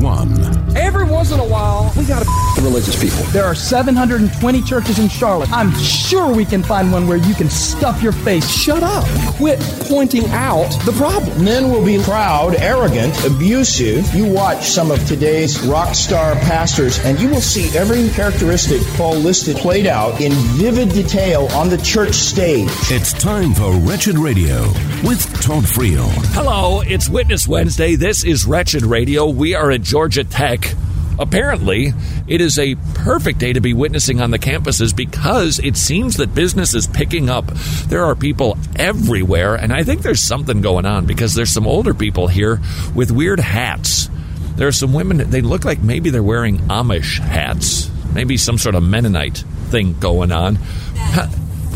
one. Every once in a while, we got to religious people. There are 720 churches in Charlotte. I'm sure we can find one where you can stuff your face. Shut up. Quit pointing out the problem. Men will be proud, arrogant, abusive. You watch some of today's rock star pastors, and you will see every characteristic Paul listed played out in vivid detail on the church stage. It's time for Wretched Radio with Todd Friel. Hello, it's Witness Wednesday. This is Wretched Radio. We are at Georgia Tech. Apparently, it is a perfect day to be witnessing on the campuses because it seems that business is picking up. There are people everywhere, and I think there's something going on because there's some older people here with weird hats. There are some women, they look like maybe they're wearing Amish hats, maybe some sort of Mennonite thing going on.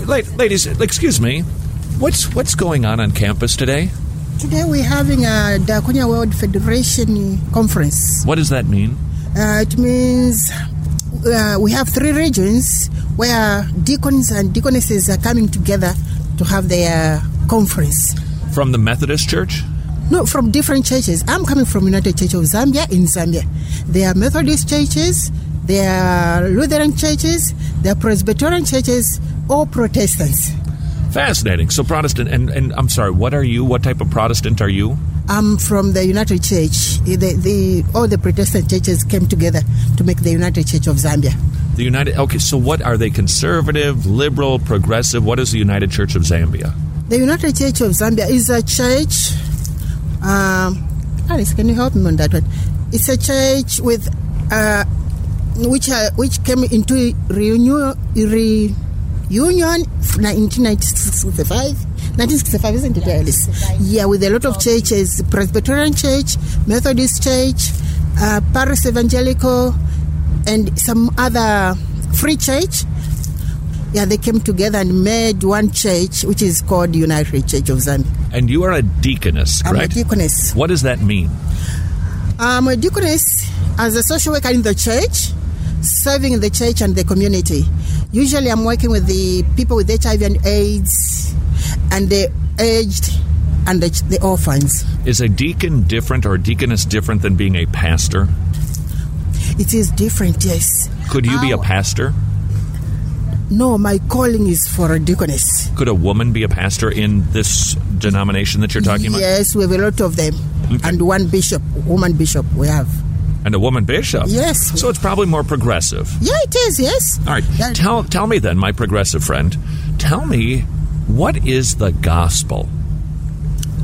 Ladies, excuse me, what's what's going on on campus today? Today we're having a Diakonia World Federation conference. What does that mean? Uh, it means uh, we have three regions where deacons and deaconesses are coming together to have their conference. From the Methodist Church? No, from different churches. I'm coming from United Church of Zambia in Zambia. There are Methodist churches, there are Lutheran churches, there are Presbyterian churches, all Protestants. Fascinating. So Protestant, and, and I'm sorry, what are you? What type of Protestant are you? I'm from the United Church. The, the, all the Protestant churches came together to make the United Church of Zambia. The United. Okay, so what are they? Conservative, liberal, progressive? What is the United Church of Zambia? The United Church of Zambia is a church. Um, Alice, can you help me on that one? It's a church with uh, which uh, which came into reunion. Re, Union 1965 1965 isn't it Alice? yeah with a lot of churches. Presbyterian Church Methodist Church uh, Paris Evangelical and some other free church. Yeah they came together and made one church which is called United Church of Zambia. And you are a deaconess, I'm a deaconess. What does that mean? I'm a deaconess as a social worker in the church, serving in the church and the community. Usually, I'm working with the people with HIV and AIDS, and the aged, and the, the orphans. Is a deacon different or a deaconess different than being a pastor? It is different, yes. Could you be a pastor? No, my calling is for a deaconess. Could a woman be a pastor in this denomination that you're talking about? Yes, we have a lot of them, Okay. and one bishop, woman bishop, we have. And a woman bishop? Yes. So it's probably more progressive. Yeah, it is. Yes. All right. Yeah. Tell tell me then, my progressive friend, tell me what is the gospel?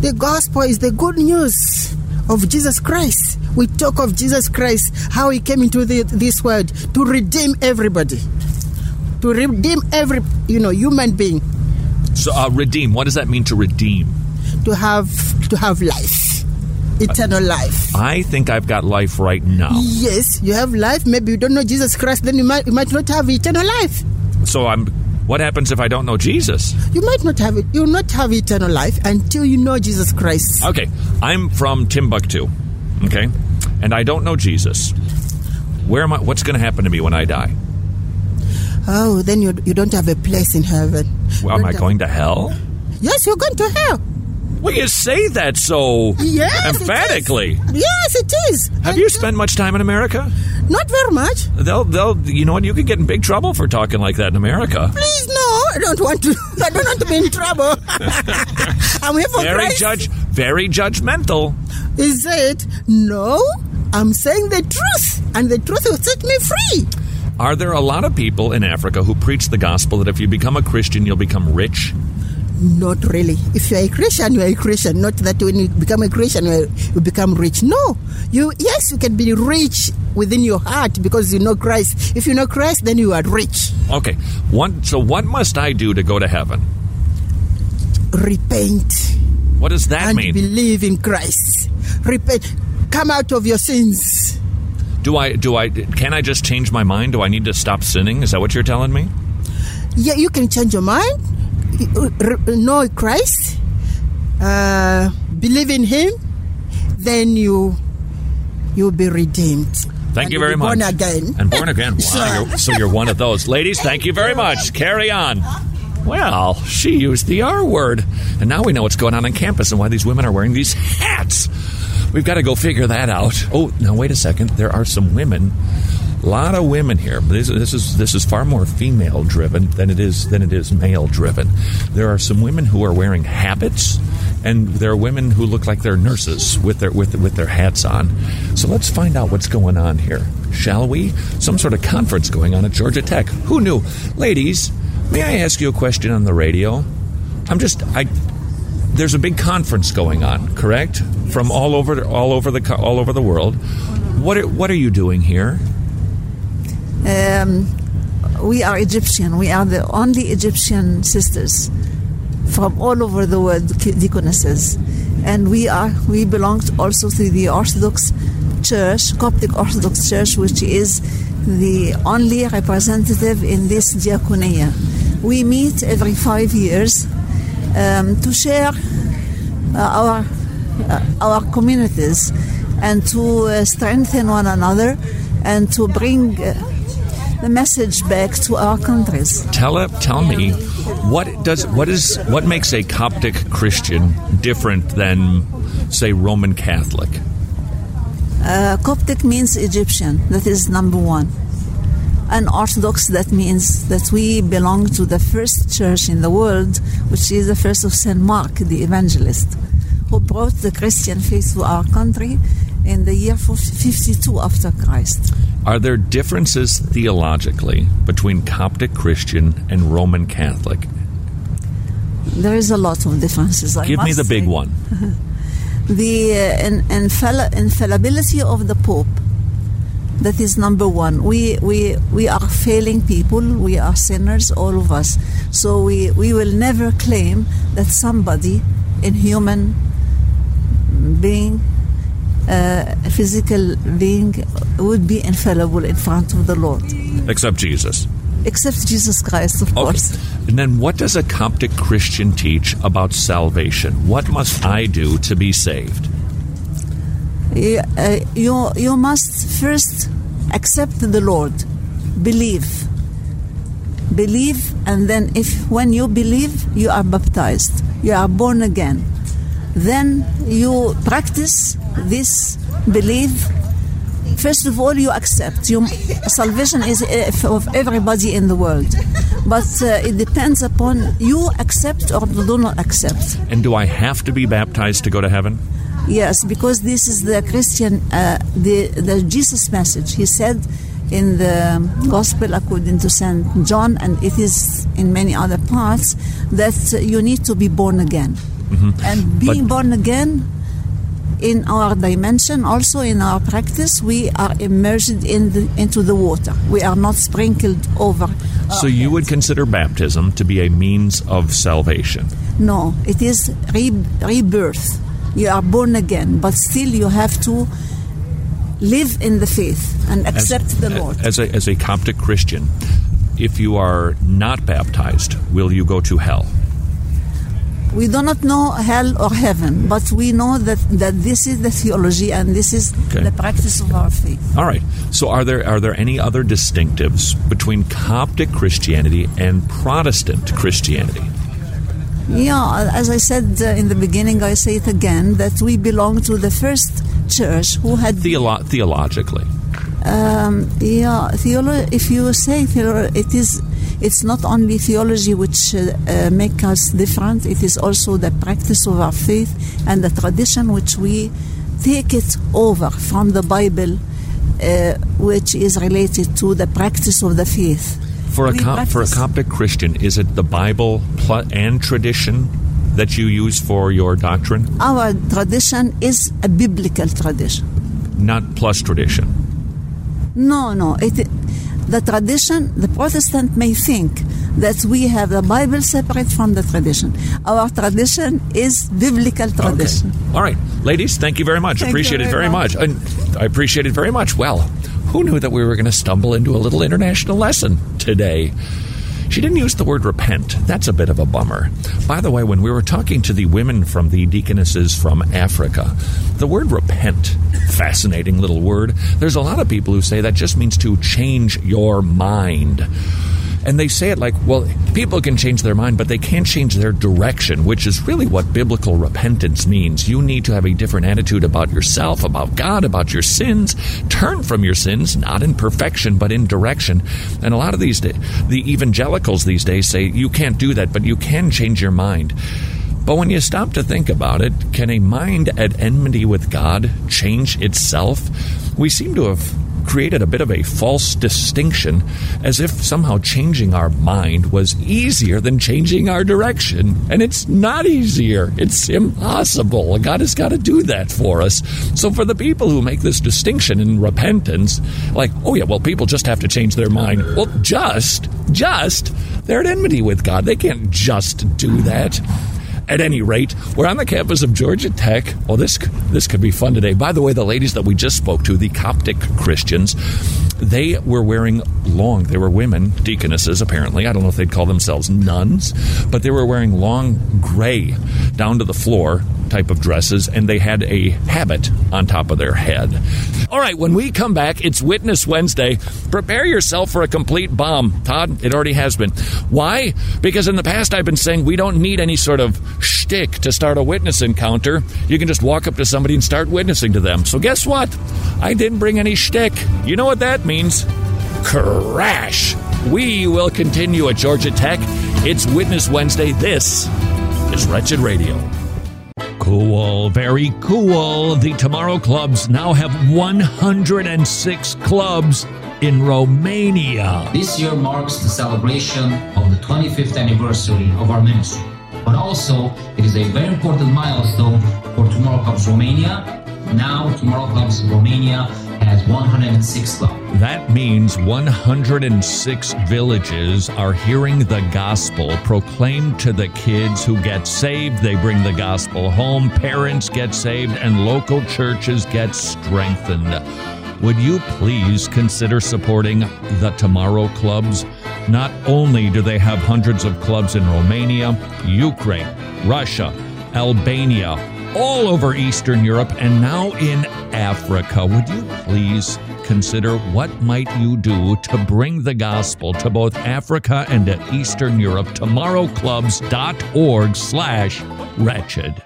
The gospel is the good news of Jesus Christ. We talk of Jesus Christ, how he came into the, this world to redeem everybody, to redeem every you know human being, So uh, redeem. What does that mean to redeem? to have to have life, eternal life. I think I've got life right now. Yes, you have life. Maybe you don't know Jesus Christ, then you might you might not have eternal life. So I'm. What happens if I don't know Jesus? You might not have it. You will not have eternal life until you know Jesus Christ. Okay, I'm from Timbuktu. Okay, and I don't know Jesus. Where am I? What's going to happen to me when I die? Oh, then you you don't have a place in heaven. Well, am I going to hell? Yes, you're going to hell. Well, you say that so Yes, it emphatically. Yes, it is. Have you spent much time in America? Not very much. They'll, they'll, you know what? You could get in big trouble for talking like that in America. Please, no. I don't want to. I don't want to be in trouble. I'm here for Very Christ. judge, very judgmental. Is it? No. I'm saying the truth, and the truth will set me free. Are there a lot of people in Africa who preach the gospel that if you become a Christian, you'll become rich? Not really. If you're a Christian, you're a Christian. Not that when you become a Christian, you become rich. No. You yes, you can be rich within your heart because you know Christ. If you know Christ, then you are rich. Okay. One, so what must I do to go to heaven? Repent What does that and mean? believe in Christ. Repent. Come out of your sins. Do I do I can I just change my mind? Do I need to stop sinning? Is that what you're telling me? Yeah, you can change your mind. Know Christ. Uh, believe in Him. Then you you'll be redeemed. Thank you very much. Born again. And born again. Wow, Sure. you're, so you're one of those. Ladies, thank you very much. Carry on. Well, she used the R word. And now we know what's going on on campus and why these women are wearing these hats. We've got to go figure that out. Oh, now wait a second. There are some women. A lot of women here. This, this is this is far more female driven than it is than it is male driven. There are some women who are wearing habits, and there are women who look like they're nurses with their with with their hats on. So let's find out what's going on here, shall we? Some sort of conference going on at Georgia Tech. Who knew, ladies? May I ask you a question on the radio? I'm just I there's a big conference going on, correct? From all over all over the all over the world. What are, what are you doing here? Um, we are Egyptian. We are the only Egyptian sisters from all over the world, deaconesses, and we are we belong also to the Orthodox Church, Coptic Orthodox Church, which is the only representative in this diaconia. We meet every five years um, to share uh, our uh, our communities and to uh, strengthen one another and to bring uh, the message back to our countries. Tell tell me what does what is what makes a Coptic Christian different than say Roman Catholic? Uh, Coptic means Egyptian. That is number one. And Orthodox, that means that we belong to the first church in the world, which is the first of St. Mark, the evangelist, who brought the Christian faith to our country in the year 52 after Christ. Are there differences theologically between Coptic Christian and Roman Catholic? There is a lot of differences. I Give me the big say. one. the uh, infall- infallibility of the Pope. That is number one. We, we, we are failing people. We are sinners, all of us. So we, we will never claim that somebody, in human being, uh, a physical being, would be infallible in front of the Lord, Except Jesus. except Jesus Christ, of course. And then what does a Coptic Christian teach about salvation? What must I do to be saved? You, uh, you, you must first accept the Lord, believe. Believe, and then if when you believe, you are baptized, you are born again. Then you practice this belief. First of all, you accept. You, salvation is uh, of everybody in the world, but uh, it depends upon you accept or do not accept. And do I have to be baptized to go to heaven? Yes, because this is the Christian, uh, the the Jesus message. He said in the Gospel according to Saint John, and it is in many other parts that you need to be born again, Mm-hmm. and being But- born again. In our dimension, also in our practice, we are immersed in the, into the water. We are not sprinkled over. So you would consider baptism to be a means of salvation. No, it is re- rebirth. You are born again, but still you have to live in the faith and accept the Lord. As a, as a Coptic Christian, if you are not baptized, will you go to hell? We do not know hell or heaven, but we know that, that this is the theology and this is Okay. the practice of our faith. All right. So are there are there any other distinctives between Coptic Christianity and Protestant Christianity? Yeah, as I said uh, in the beginning, I say it again that we belong to the first church who had Theolo- theologically. Um, yeah, theolo- if you say theolo- it is, it's not only theology which uh, uh, make us different. It is also the practice of our faith and the tradition which we take it over from the Bible, uh, which is related to the practice of the faith. For a for a Coptic Christian, is it the Bible pl- and tradition that you use for your doctrine, Our tradition is a biblical tradition. not plus tradition? No, no. It, the tradition, the Protestant may think that we have the Bible separate from the tradition. Our tradition is biblical tradition. Okay. All right, ladies, thank you very much. Thank appreciate you it very very much. much. And I appreciate it very much. Well, who knew that we were going to stumble into a little international lesson today? She didn't use the word repent. That's a bit of a bummer. By the way, when we were talking to the women from the deaconesses from Africa, the word repent, fascinating little word. There's a lot of people who say that just means to change your mind. And they say it like, well, people can change their mind, but they can't change their direction, which is really what biblical repentance means. You need to have a different attitude about yourself, about God, about your sins. Turn from your sins, not in perfection, but in direction. And a lot of these, the evangelicals these days say you can't do that, but you can change your mind. But when you stop to think about it, can a mind at enmity with God change itself? We seem to have created a bit of a false distinction as if somehow changing our mind was easier than changing our direction. And it's not easier. It's impossible. God has got to do that for us. So for the people who make this distinction in repentance, like, oh yeah, well, people just have to change their mind. Well, just, just, they're at enmity with God. They can't just do that. At any rate, we're on the campus of Georgia Tech. Well, this this could be fun today. By the way, the ladies that we just spoke to, the Coptic Christians, they were wearing long. They were women, deaconesses apparently. I don't know if they'd call themselves nuns, but they were wearing long gray down to the floor type of dresses, and they had a habit on top of their head. All right, when we come back, it's Witness Wednesday. Prepare yourself for a complete bomb. Todd, it already has been. Why? Because in the past I've been saying we don't need any sort of shtick to start a witness encounter. You can just walk up to somebody and start witnessing to them. So guess what? I didn't bring any shtick. You know what that means? Crash! We will continue at Georgia Tech. It's Witness Wednesday. This is Wretched Radio. Cool, very cool. The Tomorrow Clubs now have 106 clubs in Romania. This year marks the celebration of the 25th anniversary of our ministry. But also, it is a very important milestone for Tomorrow Clubs Romania. Now, Tomorrow Clubs Romania has 106 clubs. That means 106 villages are hearing the gospel proclaimed to the kids who get saved. They bring the gospel home, parents get saved, and local churches get strengthened. Would you please consider supporting the Tomorrow Clubs? Not only do they have hundreds of clubs in Romania, Ukraine, Russia, Albania, all over Eastern Europe, and now in Africa. Would you please consider what might you do to bring the gospel to both Africa and to Eastern Europe? Tomorrowclubs.org slash wretched.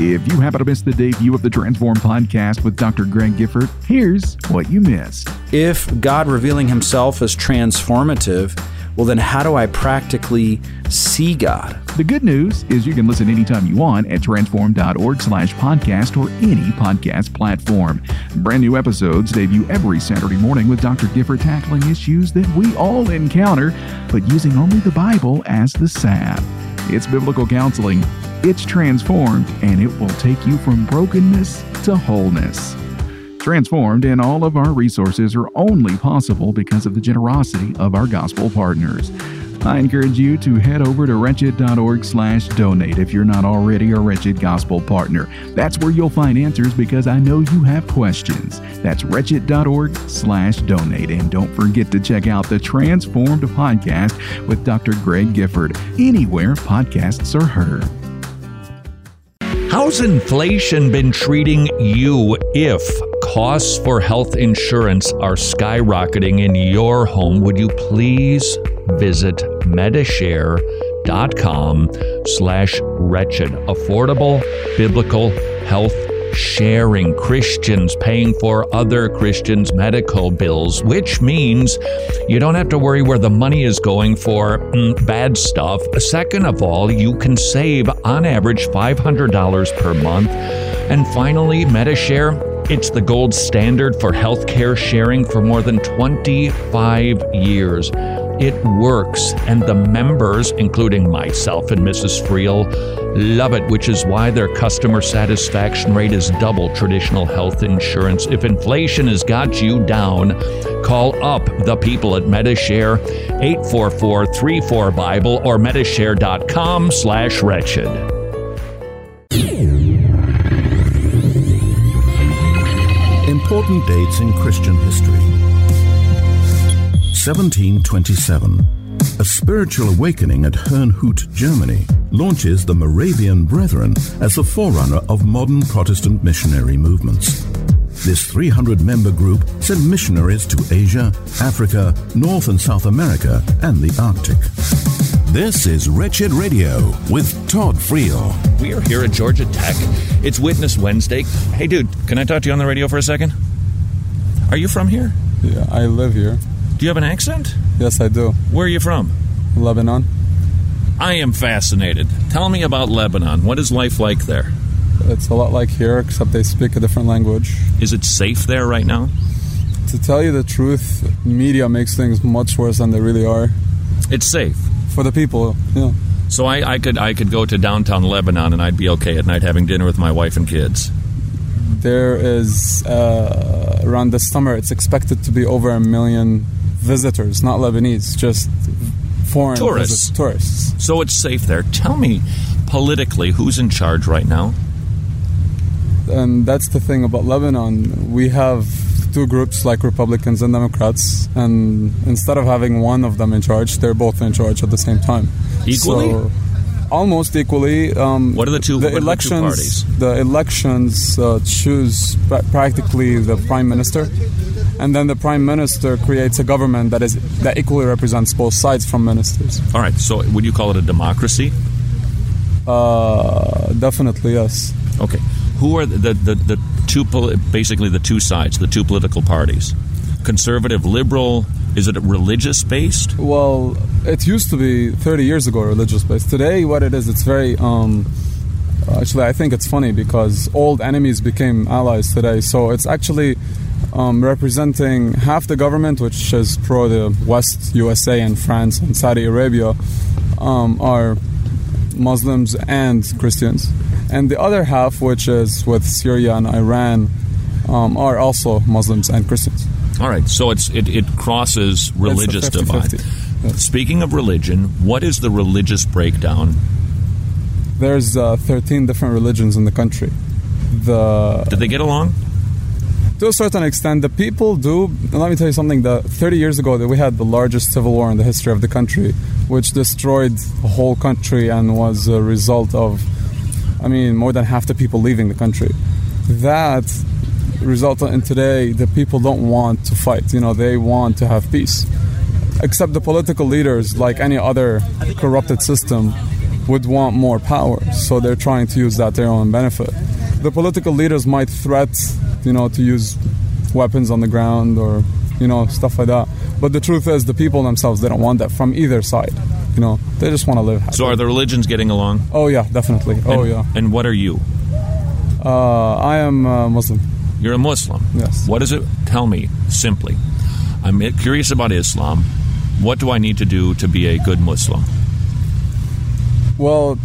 If you happen to miss the debut of the Transform podcast with Dr. Greg Gifford, here's what you missed. If God revealing himself is transformative, well, then how do I practically see God? The good news is you can listen anytime you want at transform.org slash podcast or any podcast platform. Brand new episodes debut every Saturday morning with Dr. Gifford tackling issues that we all encounter, but using only the Bible as the salve. It's biblical counseling, it's transformed, and it will take you from brokenness to wholeness. Transformed and all of our resources are only possible because of the generosity of our gospel partners. I encourage you to head over to wretched.org slash donate if you're not already a Wretched Gospel partner. That's where you'll find answers because I know you have questions. That's wretched.org slash donate. And don't forget to check out the Transformed podcast with Dr. Greg Gifford anywhere podcasts are heard. How's inflation been treating you if costs for health insurance are skyrocketing in your home? Would you please visit medishare.com slash wretched. Affordable biblical health sharing Christians paying for other Christians' medical bills, which means you don't have to worry where the money is going for mm, bad stuff. Second of all, you can save on average $500 per month. And finally, Medishare. It's the gold standard for healthcare sharing for more than 25 years. It works, and the members, including myself and Mrs. Friel, love it, which is why their customer satisfaction rate is double traditional health insurance. If inflation has got you down, call up the people at Medishare 844-34 Bible or medishare.com slash wretched. Important dates in Christian history. 1727. A spiritual awakening at Herrnhut, Germany, launches the Moravian Brethren as the forerunner of modern Protestant missionary movements. This 300 member group sent missionaries to Asia, Africa, North and South America, and the Arctic. This is Wretched Radio with Todd Friel. We are here at Georgia Tech. It's Witness Wednesday. Hey, dude, can I talk to you on the radio for a second? Are you from here? Yeah, I live here. Do you have an accent? Yes, I do. Where are you from? Lebanon. I am fascinated. Tell me about Lebanon. What is life like there? It's a lot like here, except they speak a different language. Is it safe there right now? To tell you the truth, media makes things much worse than they really are. It's safe for the people. Yeah. So I, I could I could go to downtown Lebanon and I'd be okay at night having dinner with my wife and kids. There is uh, around the summer. It's expected to be over a million visitors, not Lebanese, just foreign tourists. Tourists. So it's safe there. Tell me, politically, who's in charge right now? And that's the thing about Lebanon. We have two groups like Republicans and Democrats, and instead of having one of them in charge, they're both in charge at the same time. Equally. So, almost equally. Um, what are the two? The elections. The, the, elections uh, choose pra- practically the prime minister, and then the prime minister creates a government that is that equally represents both sides from ministers. All right. So, would you call it a democracy? Uh, definitely yes. Okay. Who are the the, the two basically the two sides, the two political parties? Conservative, liberal. Is it religious based? Well, it used to be 30 years ago religious based. Today, what it is, it's very. Um, actually, I think it's funny because old enemies became allies today. So it's actually um, representing half the government, which is pro the West, USA, and France and Saudi Arabia, um, are Muslims and Christians and the other half, which is with Syria and Iran, um, are also Muslims and Christians. All right, so it's it, it crosses religious 50, divide. 50. Speaking of religion, what is the religious breakdown? There's uh, 13 different religions in the country. The did they get along? To a certain extent, the people do. Let me tell you something. That 30 years ago, that we had the largest civil war in the history of the country, which destroyed the whole country and was a result of I mean, more than half the people leaving the country. That resulted in today the people don't want to fight. You know, they want to have peace. Except the political leaders, like any other corrupted system, would want more power. So they're trying to use that to their own benefit. The political leaders might threat, you know, to use weapons on the ground or, you know, stuff like that. But the truth is, the people themselves, they don't want that from either side. You know, they just want to live. Happy. So, are the religions getting along? Oh yeah, definitely. Oh and, yeah. And what are you? Uh, I am a Muslim. You're a Muslim. Yes. What does it tell me simply? I'm curious about Islam. What do I need to do to be a good Muslim? Well,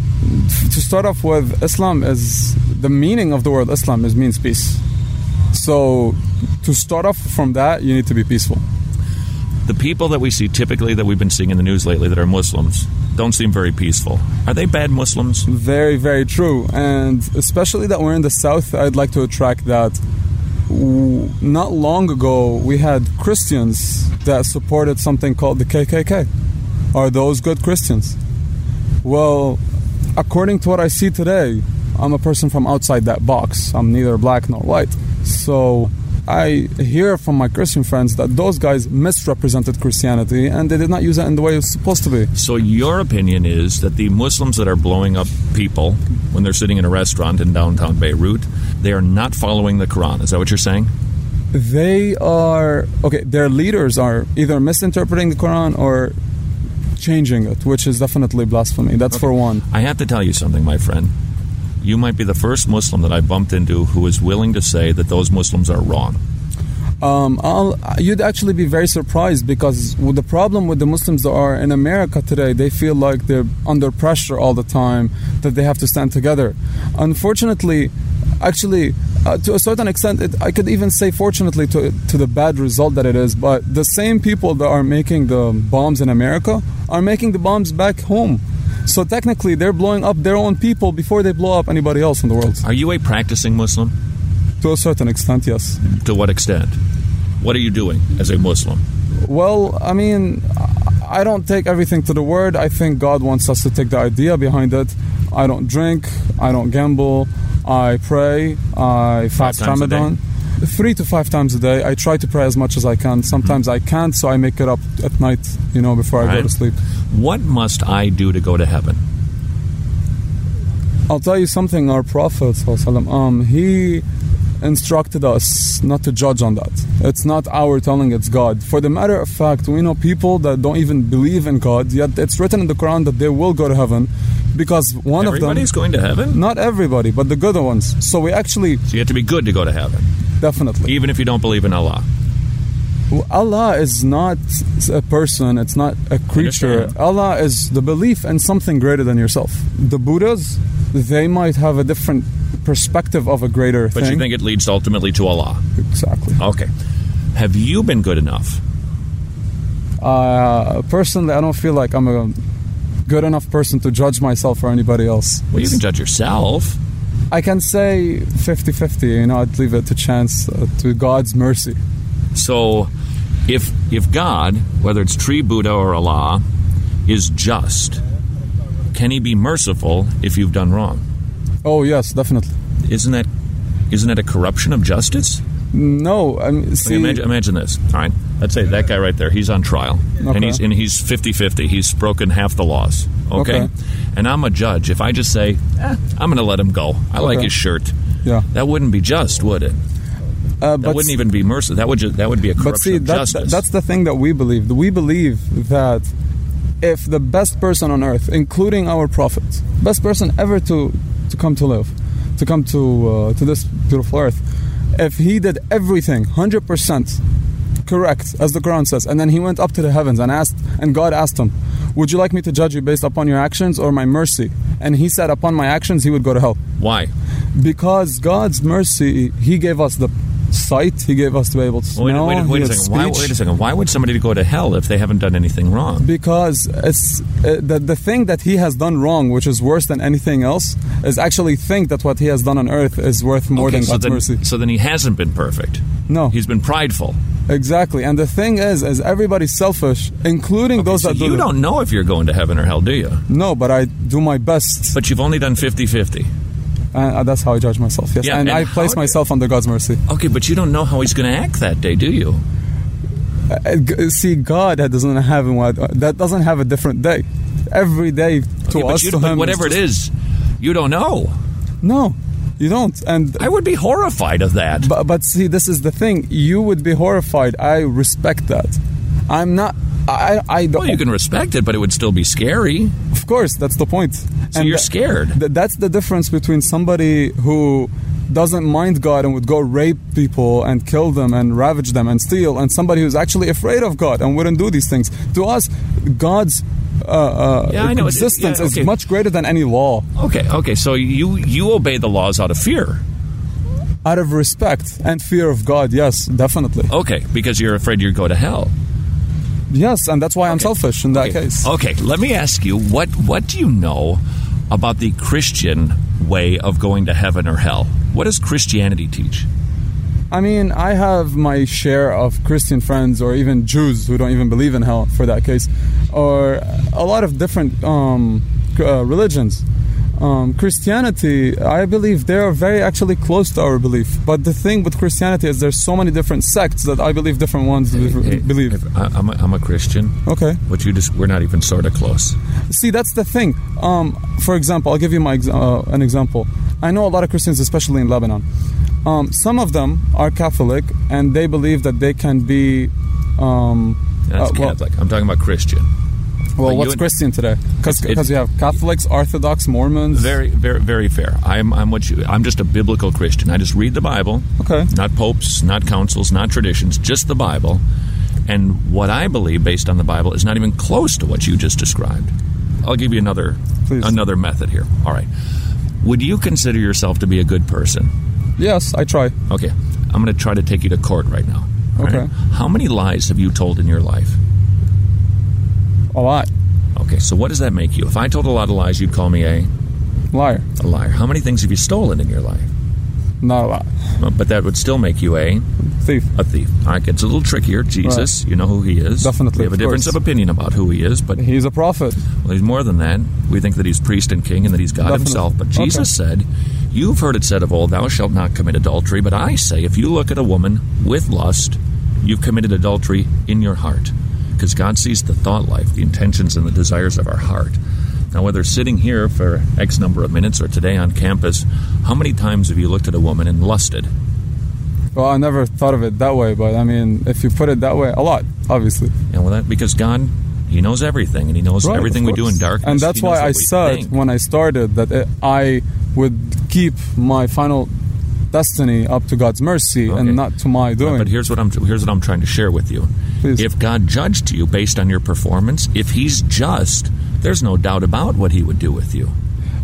to start off with, Islam is the meaning of the word Islam is means peace. So, to start off from that, you need to be peaceful the people that we see typically that we've been seeing in the news lately that are Muslims don't seem very peaceful. Are they bad Muslims? Very, very true. And especially that we're in the South, I'd like to attract that. Not long ago, we had Christians that supported something called the KKK. Are those good Christians? Well, according to what I see today, I'm a person from outside that box. I'm neither black nor white. So I hear from my Christian friends that those guys misrepresented Christianity and they did not use it in the way it was supposed to be. So, your opinion is that the Muslims that are blowing up people when they're sitting in a restaurant in downtown Beirut, they are not following the Quran. Is that what you're saying? They are, okay, their leaders are either misinterpreting the Quran or changing it, which is definitely blasphemy. That's okay. for one. I have to tell you something, my friend you might be the first Muslim that I bumped into who is willing to say that those Muslims are wrong. Um, you'd actually be very surprised because the problem with the Muslims that are in America today, they feel like they're under pressure all the time, that they have to stand together. Unfortunately, actually, uh, to a certain extent, it, I could even say fortunately to, to the bad result that it is, but the same people that are making the bombs in America are making the bombs back home. So technically, they're blowing up their own people before they blow up anybody else in the world. Are you a practicing Muslim? To a certain extent, yes. To what extent? What are you doing as a Muslim? Well, I mean, I don't take everything to the word. I think God wants us to take the idea behind it. I don't drink. I don't gamble. I pray. I fast Ramadan. three to five times a day. I try to pray as much as I can. Sometimes I can't, so I make it up at night, you know, before I go to sleep. What must I do to go to heaven? I'll tell you something. Our Prophet, um, he instructed us not to judge on that. It's not our telling; it's God. For the matter of fact, we know people that don't even believe in God, yet it's written in the Quran that they will go to heaven, because one of them. Everybody's going to heaven? Not everybody, but the good ones. So we actually So you have to be good to go to heaven, definitely. even if you don't believe in Allah. Allah is not a person, it's not a creature. Allah is the belief in something greater than yourself. The Buddhas, they might have a different perspective of a greater But thing. you think it leads ultimately to Allah. exactly. Okay. Have you been good enough? Uh, personally, I don't feel like I'm a good enough person to judge myself or anybody else. Well, you can judge yourself. I can say 50 50, you know, I'd leave it to chance, uh, to God's mercy. So, if if God, whether it's Tree Buddha or Allah, is just, can He be merciful if you've done wrong? Oh, yes, definitely. Isn't that isn't that a corruption of justice? No, I mean, Okay, imagine, imagine this. All right, let's say that guy right there. He's on trial, and he's and he's 50-50. He's broken half the laws. Okay, Okay. and I'm a judge. If I just say, eh, I'm going to let him go. I like his shirt. yeah. That wouldn't be just, would it? Uh, That wouldn't even be mercy. That would just, that would be a corruption But see, justice. that's the thing that we believe. We believe that if the best person on earth, including our prophet, best person ever to to come to live, to come to uh, to this beautiful earth, if he did everything hundred percent correct, as the Quran says, and then he went up to the heavens and asked, and God asked him, "Would you like me to judge you based upon your actions or my mercy?" And he said, "Upon my actions, he would go to hell." Why? Because God's mercy, He gave us the sight, He gave us to be able to Wait, smell. wait, he wait a second. Why, wait a second. Why would somebody go to hell if they haven't done anything wrong? Because it's uh, the the thing that he has done wrong, which is worse than anything else, is actually think that what he has done on earth is worth more Okay, than so God's then, mercy. So then he hasn't been perfect. No, He's been prideful. exactly. And the thing is, is everybody's selfish, including those So that do you don't know if you're going to heaven or hell, do you? No, but I do my best. But you've only done 50-50. And uh, that's how I judge myself. Yes, Yeah, and, and I place myself under God's mercy. Okay, but you don't know how he's going to act that day, do you? Uh, see, God that doesn't have what that doesn't have a different day. Every day to Okay, but us, you, to but Him, whatever it just- is, you don't know. No, you don't. And I would be horrified of that. But, but see, this is the thing. You would be horrified. I respect that. I'm not. I. I don't. Well, you can respect it, but it would still be scary. Of course, that's the point. So you're scared. th- that's the difference between somebody who doesn't mind God and would go rape people and kill them and ravage them and steal, and somebody who's actually afraid of God and wouldn't do these things. To us, God's uh, uh, Yeah, I know. It- existence yeah, okay. is much greater than any law. Okay, okay. So you you obey the laws out of fear. Out of respect and fear of God, yes, definitely. Okay, because you're afraid you'd go to hell. Yes, and that's why I'm selfish in that case. Okay, let me ask you what what do you know about the Christian way of going to heaven or hell? What does Christianity teach? I mean, I have my share of Christian friends, or even Jews who don't even believe in hell, for that case, or a lot of different um, uh, religions. Um, Christianity, I believe they are very actually close to our belief. But the thing with Christianity is there's so many different sects that I believe different ones Hey, believe. I, I'm, a, I'm a Christian. Okay. But you just we're not even sort of close. See, that's the thing. Um, for example, I'll give you my uh, an example. I know a lot of Christians, especially in Lebanon. Um, some of them are Catholic, and they believe that they can be. Um, That's uh, well- Catholic. I'm talking about Christian. Well, what's Christian today? Because you have Catholics, Orthodox, Mormons. Very, very, very fair. I'm, I'm what you. I'm just a biblical Christian. I just read the Bible. Okay. Not popes, not councils, not traditions, just the Bible. And what I believe, based on the Bible, is not even close to what you just described. I'll give you another another method here. All right. Would you consider yourself to be a good person? Yes, I try. Okay. I'm going to try to take you to court right now. All right? Okay. How many lies have you told in your life? A lot. Okay, so what does that make you? If I told a lot of lies, you'd call me a liar. A liar. How many things have you stolen in your life? Not a lot. But that would still make you a thief. A thief. All right, it's a little trickier. Jesus, right. you know who he is. Definitely. We have a difference course. of opinion about who he is, but he's a prophet. Well, he's more than that. We think that he's priest and king and that he's God Definitely. himself. But Jesus okay. said, You've heard it said of old, Thou shalt not commit adultery. But I say, if you look at a woman with lust, you've committed adultery in your heart. Because God sees the thought life, the intentions, and the desires of our heart. Now, whether sitting here for X number of minutes or today on campus, how many times have you looked at a woman and lusted? Well, I never thought of it that way, but I mean, if you put it that way, a lot, obviously. Yeah, well, that because God, He knows everything, and He knows right, everything we do in darkness. And that's he why I said think. when I started that it, I would keep my final destiny up to God's mercy Okay. and not to my doing. But here's what I'm here's what I'm trying to share with you. Please. If God judged you based on your performance, if He's just, there's no doubt about what He would do with you.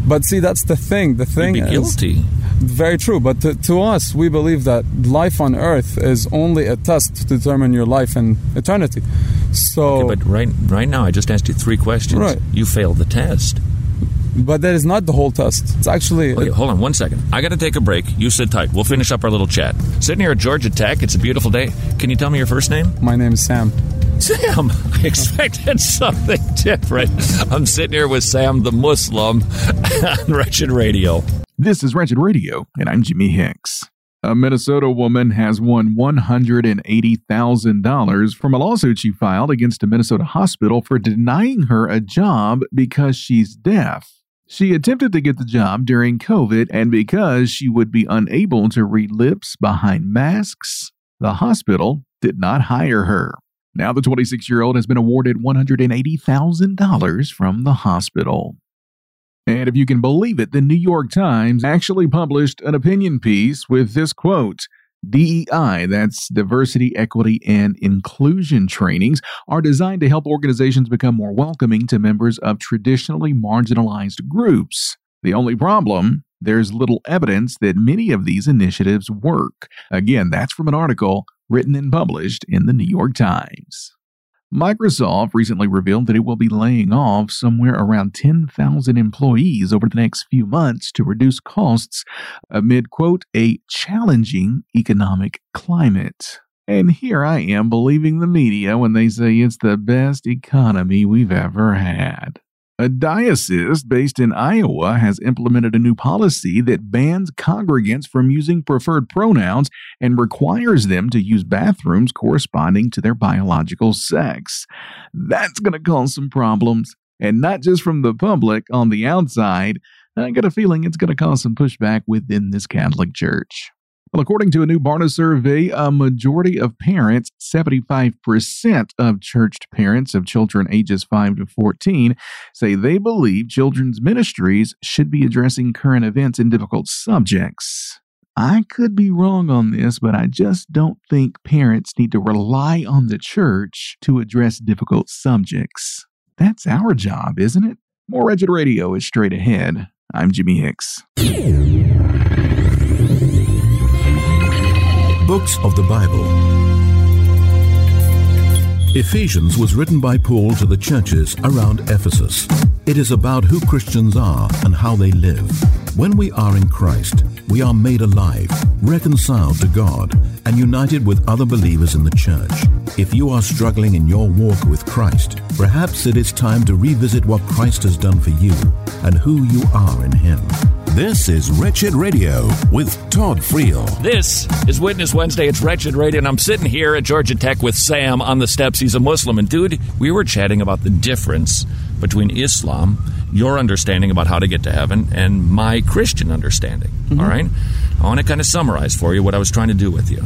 But see, that's the thing. The thing You'd be is guilty. very true. But to, to us, we believe that life on earth is only a test to determine your life in eternity. So, Okay, but right right now, I just asked you three questions. Right. You failed the test. But that is not the whole test. It's actually Okay, hold on one second. I got to take a break. You sit tight. We'll finish up our little chat. Sitting here at Georgia Tech. It's a beautiful day. Can you tell me your first name? my name is Sam. Sam. I expected something different. I'm sitting here with Sam the Muslim on Wretched Radio. This is Wretched Radio, and I'm Jimmy Hicks. A Minnesota woman has won $180,000 from a lawsuit she filed against a Minnesota hospital for denying her a job because she's deaf. She attempted to get the job during COVID, and because she would be unable to read lips behind masks, the hospital did not hire her. Now, the 26 year old has been awarded $180,000 from the hospital. And if you can believe it, the New York Times actually published an opinion piece with this quote DEI, that's diversity, equity, and inclusion trainings, are designed to help organizations become more welcoming to members of traditionally marginalized groups. The only problem, there's little evidence that many of these initiatives work. Again, that's from an article written and published in the New York Times. Microsoft recently revealed that it will be laying off somewhere around 10,000 employees over the next few months to reduce costs amid, quote, a challenging economic climate. And here I am believing the media when they say it's the best economy we've ever had. A diocese based in Iowa has implemented a new policy that bans congregants from using preferred pronouns and requires them to use bathrooms corresponding to their biological sex. That's going to cause some problems, and not just from the public on the outside. I got a feeling it's going to cause some pushback within this Catholic Church. Well, according to a new Barna survey, a majority of parents, 75% of churched parents of children ages 5 to 14, say they believe children's ministries should be addressing current events and difficult subjects. I could be wrong on this, but I just don't think parents need to rely on the church to address difficult subjects. That's our job, isn't it? More Wretched Radio is straight ahead. I'm Jimmy Hicks. Books of the Bible. Ephesians was written by Paul to the churches around Ephesus. It is about who Christians are and how they live. When we are in Christ, we are made alive, reconciled to God, and united with other believers in the church. If you are struggling in your walk with Christ, perhaps it is time to revisit what Christ has done for you and who you are in Him. This is Wretched Radio with Todd Friel. This is Witness Wednesday. It's Wretched Radio, and I'm sitting here at Georgia Tech with Sam on the steps. He's a Muslim. And, dude, we were chatting about the difference between Islam, your understanding about how to get to heaven, and my Christian understanding. Mm-hmm. All right? I want to kind of summarize for you what I was trying to do with you.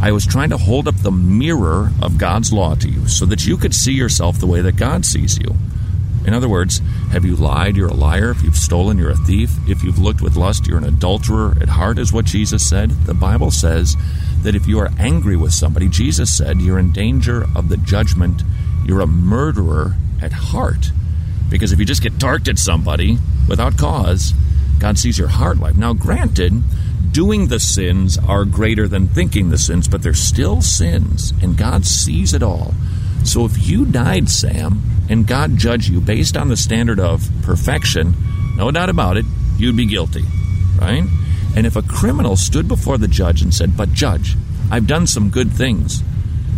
I was trying to hold up the mirror of God's law to you so that you could see yourself the way that God sees you. In other words, have you lied? You're a liar. If you've stolen, you're a thief. If you've looked with lust, you're an adulterer at heart, is what Jesus said. The Bible says that if you are angry with somebody, Jesus said you're in danger of the judgment. You're a murderer at heart. Because if you just get darked at somebody without cause, God sees your heart life. Now, granted, doing the sins are greater than thinking the sins, but they're still sins, and God sees it all. So if you died, Sam, and God judged you based on the standard of perfection, no doubt about it, you'd be guilty, right? And if a criminal stood before the judge and said, But, judge, I've done some good things,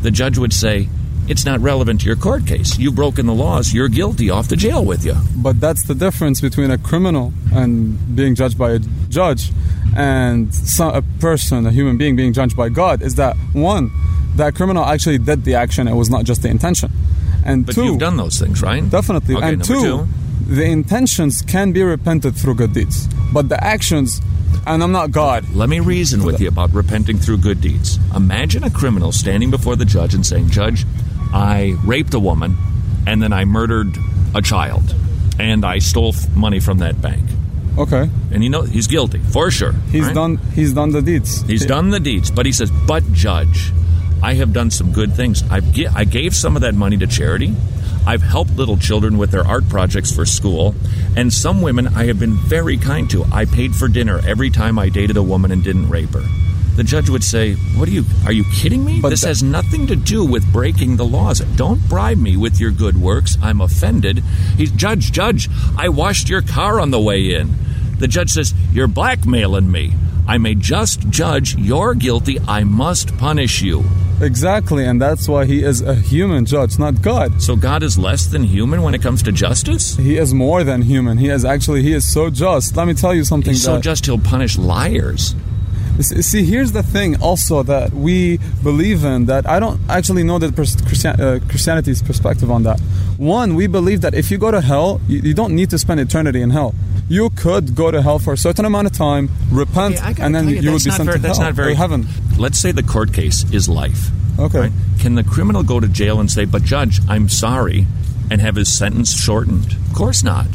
the judge would say, It's not relevant to your court case. You've broken the laws. You're guilty. Off to jail with you. But that's the difference between a criminal and being judged by a judge and some, a person, a human being, being judged by God is that one, that criminal actually did the action, it was not just the intention. And But two, you've done those things, right? Definitely. Okay, and two, two. the intentions can be repented through good deeds. But the actions, and I'm not God. Let me reason with you about repenting through good deeds. Imagine a criminal standing before the judge and saying, Judge, I raped a woman and then I murdered a child and I stole money from that bank. Okay. And you know, he's guilty, for sure. He's right? done he's done the deeds. He's done the deeds, but he says, "But judge, I have done some good things. I've I gave some of that money to charity. I've helped little children with their art projects for school, and some women I have been very kind to. I paid for dinner every time I dated a woman and didn't rape her." The judge would say, "What are you? Are you kidding me? But this has nothing to do with breaking the laws. Don't bribe me with your good works. I'm offended." He's judge, judge. I washed your car on the way in. The judge says, You're blackmailing me. I'm a just judge. You're guilty. I must punish you. Exactly, and that's why he is a human judge, not God. So God is less than human when it comes to justice? He is more than human. He is actually he is so just. Let me tell you something. He's so just he'll punish liars. S- See, here's the thing also that we believe in that I don't actually know the Christian, uh, Christianity's perspective on that. One, we believe that if you go to hell, you, you don't need to spend eternity in hell. You could go to hell for a certain amount of time, repent, Okay, and then tell you, would be sent very, to That's hell not very or heaven. Let's say the court case is life. Okay. right? Can the criminal go to jail and say, "But judge, I'm sorry," and have his sentence shortened? Of course not.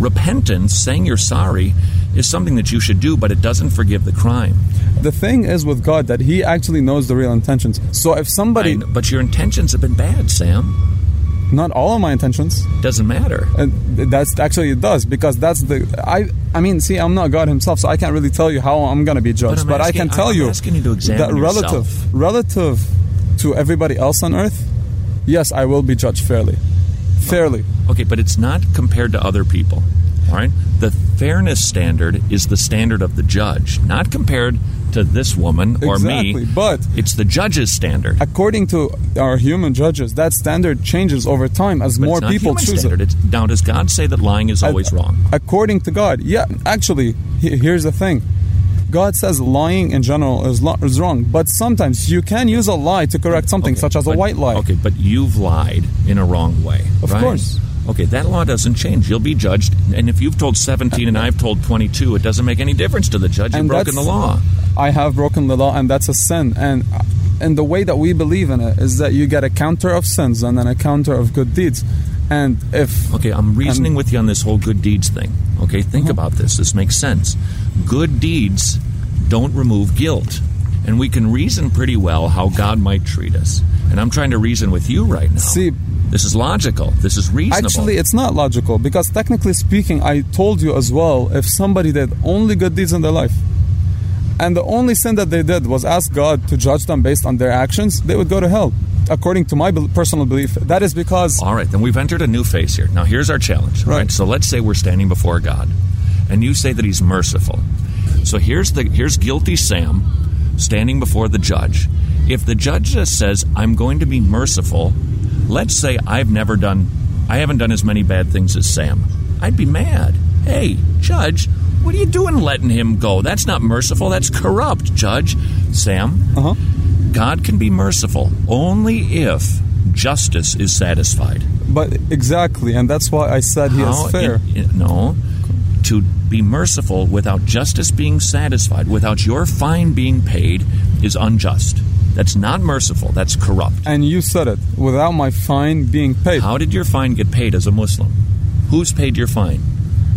Repentance, saying you're sorry, is something that you should do, but it doesn't forgive the crime. The thing is with God that He actually knows the real intentions. So if somebody, know, but your intentions have been bad, Sam. not all of my intentions, Doesn't matter. and that's actually it does because that's the I. I mean, see, I'm not God Himself, so I can't really tell you how I'm going to be judged. I'm But, I can tell I'm you asking you to examine that relative, yourself. relative to everybody else on earth, yes, I will be judged fairly, fairly. Okay, but it's not compared to other people. All right? The fairness standard is the standard of the judge, not compared to this woman or Exactly, me. but it's the judge's standard. According to our human judges, that standard changes over time as But more it's not people human choose standard. it. It's, now, does God say that lying is always wrong? According to God, yeah. Actually, here's the thing. God says lying in general is, lo- is wrong, but sometimes you can use a lie to correct something, such as a white lie. Okay, but you've lied in a wrong way. Of right? course. Okay, that law doesn't change. You'll be judged. And if you've told 17 and I've told 22, it doesn't make any difference to the judge. You've And broken the law. I have broken the law, and that's a sin. And and the way that we believe in it is that you get a counter of sins and then a counter of good deeds. And if Okay, I'm reasoning and- with you on this whole good deeds thing. Okay, think uh-huh. about this. This makes sense. Good deeds don't remove guilt. And we can reason pretty well how God might treat us. And I'm trying to reason with you right now. See, this is logical. This is reasonable. Actually, it's not logical because technically speaking, I told you as well if somebody did only good deeds in their life and the only sin that they did was ask God to judge them based on their actions, they would go to hell. According to my personal belief, that is because All right, then we've entered a new phase here. Now, here's our challenge. Right. So let's say we're standing before God, and you say that He's merciful. So here's the here's guilty Sam standing before the judge. If the judge just says, "I'm going to be merciful," let's say I've never done, I haven't done as many bad things as Sam. I'd be mad. Hey, judge, what are you doing letting him go? That's not merciful. That's corrupt, judge. Sam, uh-huh. God can be merciful only if justice is satisfied. But exactly, and that's why I said he is fair. in- in- no. To be merciful without justice being satisfied, without your fine being paid, is unjust. That's not merciful. That's corrupt. and you said it without my fine being paid. How did your fine get paid as a Muslim? Who's paid your fine?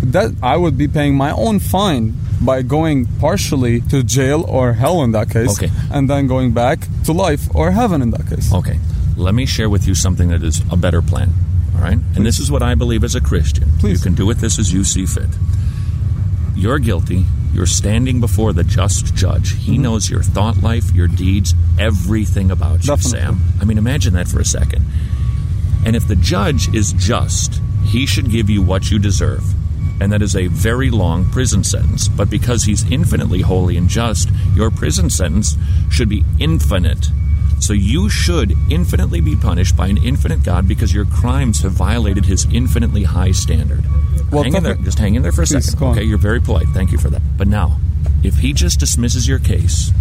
That I would be paying my own fine by going partially to jail or hell in that case, Okay. and then going back to life or heaven in that case. Okay. Let me share with you something that is a better plan. All right? And this is what I believe as a Christian. Please. You can do with this as you see fit. You're guilty. You're standing before the just judge. He Mm-hmm. knows your thought life, your deeds, everything about you, Definitely. Sam. I mean, imagine that for a second. And if the judge is just, he should give you what you deserve. and that is a very long prison sentence. But because he's infinitely holy and just, your prison sentence should be infinite. So you should infinitely be punished by an infinite God because your crimes have violated his infinitely high standard. Well, hang in there. Just hang in there for a second. Okay, you're very polite. Thank you for that. But now, if he just dismisses your case,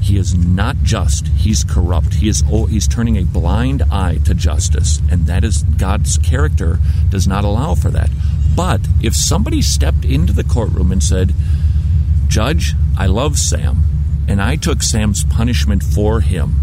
he is not just. He's corrupt. He is. Oh, he's turning a blind eye to justice, and that is God's character does not allow for that. But if somebody stepped into the courtroom and said, "Judge, I love Sam, and I took Sam's punishment for him.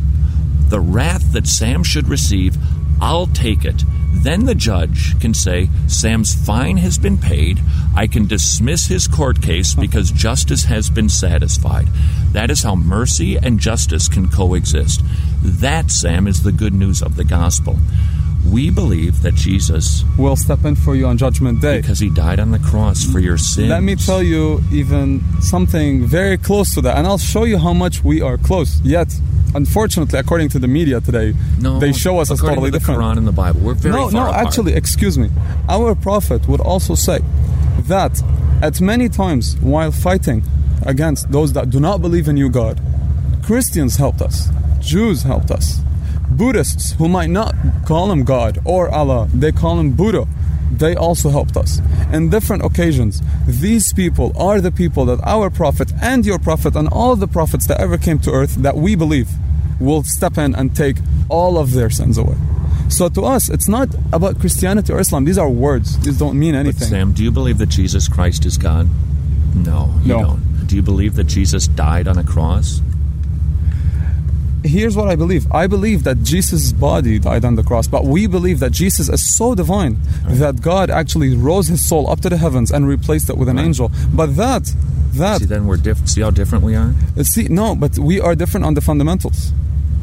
The wrath that Sam should receive, I'll take it." Then the judge can say, Sam's fine has been paid. I can dismiss his court case because justice has been satisfied. That is how mercy and justice can coexist. That, Sam, is the good news of the gospel. We believe that Jesus, will step in for you on Judgment Day. because he died on the cross for your sins, Let me tell you even something very close to that, and I'll show you how much we are close. Yet, unfortunately, according to the media today, no, they show us as totally to the different. Quran and the Bible. We're very no, no, apart. actually, excuse me. Our prophet would also say that at many times while fighting against those that do not believe in you, God, Christians helped us, Jews helped us, Buddhists who might not call him God or Allah, they call him Buddha. They also helped us. In different occasions, these people are the people that our prophet and your prophet and all the prophets that ever came to earth that we believe will step in and take all of their sins away. So to us, it's not about Christianity or Islam. These are words. These don't mean But anything. Sam, do you believe that Jesus Christ is God? No, you No. don't. Do you believe that Jesus died on a cross? Here's what I believe. I believe that Jesus' body died on the cross, but we believe that Jesus is so divine that God actually rose his soul up to the heavens and replaced it with an angel. But that, that, See, then we're different. See how different we are? Uh, see, no, but we are different on the fundamentals.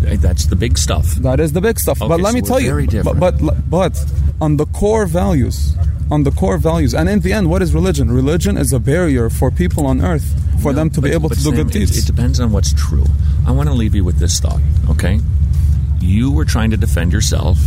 That's the big stuff. That is the big stuff. Okay, but let so me tell you, very but, different. but but on the core values, on the core values, and in the end, what is religion? Religion is a barrier for people on earth for them to be able but to do Sam, good it- deeds. It, depends on what's true. I want to leave you with this thought, okay? You were trying to defend yourself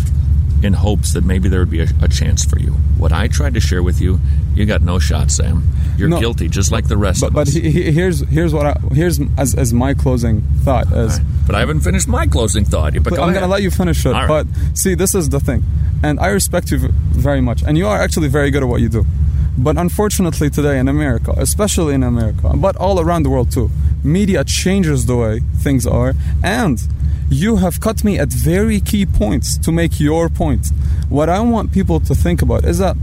in hopes that maybe there would be a, a chance for you. What I tried to share with you, you got no shot, Sam. You're No. guilty, just like the rest but of but us. he, he- here's here's what I, here's as, as my closing thought is. but I haven't finished my closing thought. But But go I'm going to let you finish it. Right. But see, this is the thing. And I respect you very much. And you are actually very good at what you do. But unfortunately, today in America, especially in America, but all around the world too, media changes the way things are. And you have cut me at very key points to make your point. What I want people to think about is that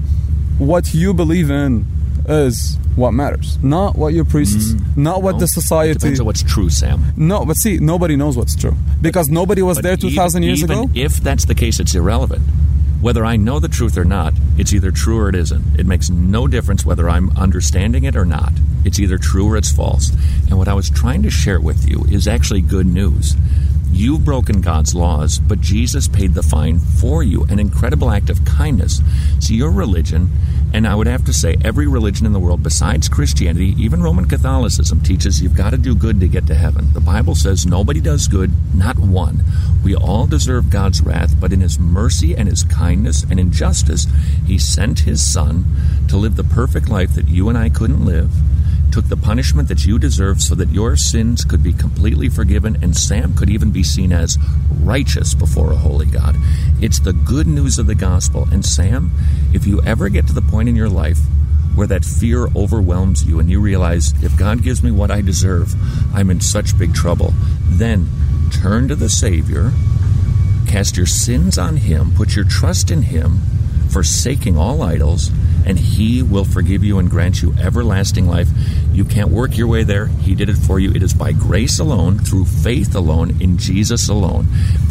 what you believe in is what matters, not what your priests, not what Mm. No, the society. depends on what's true, Sam. No, but see, nobody knows what's true because nobody was there 2,000 years even ago. If that's the case, it's irrelevant. Whether I know the truth or not, it's either true or it isn't. It makes no difference whether I'm understanding it or not. It's either true or it's false. And what I was trying to share with you is actually good news. You've broken God's laws, but Jesus paid the fine for you, an incredible act of kindness. See, your religion, and I would have to say every religion in the world besides Christianity, even Roman Catholicism, teaches you've got to do good to get to heaven. The Bible says nobody does good, not one. We all deserve God's wrath, but in His mercy and His kindness and in justice, He sent His Son to live the perfect life that you and I couldn't live took the punishment that you deserve so that your sins could be completely forgiven and Sam could even be seen as righteous before a holy God. It's the good news of the gospel. And Sam, if you ever get to the point in your life where that fear overwhelms you and you realize if God gives me what I deserve, I'm in such big trouble, then turn to the Savior, cast your sins on Him, put your trust in Him, forsaking all idols, and He will forgive you and grant you everlasting life. You can't work your way there. He did it for you. It is by grace alone, through faith alone, in Jesus alone.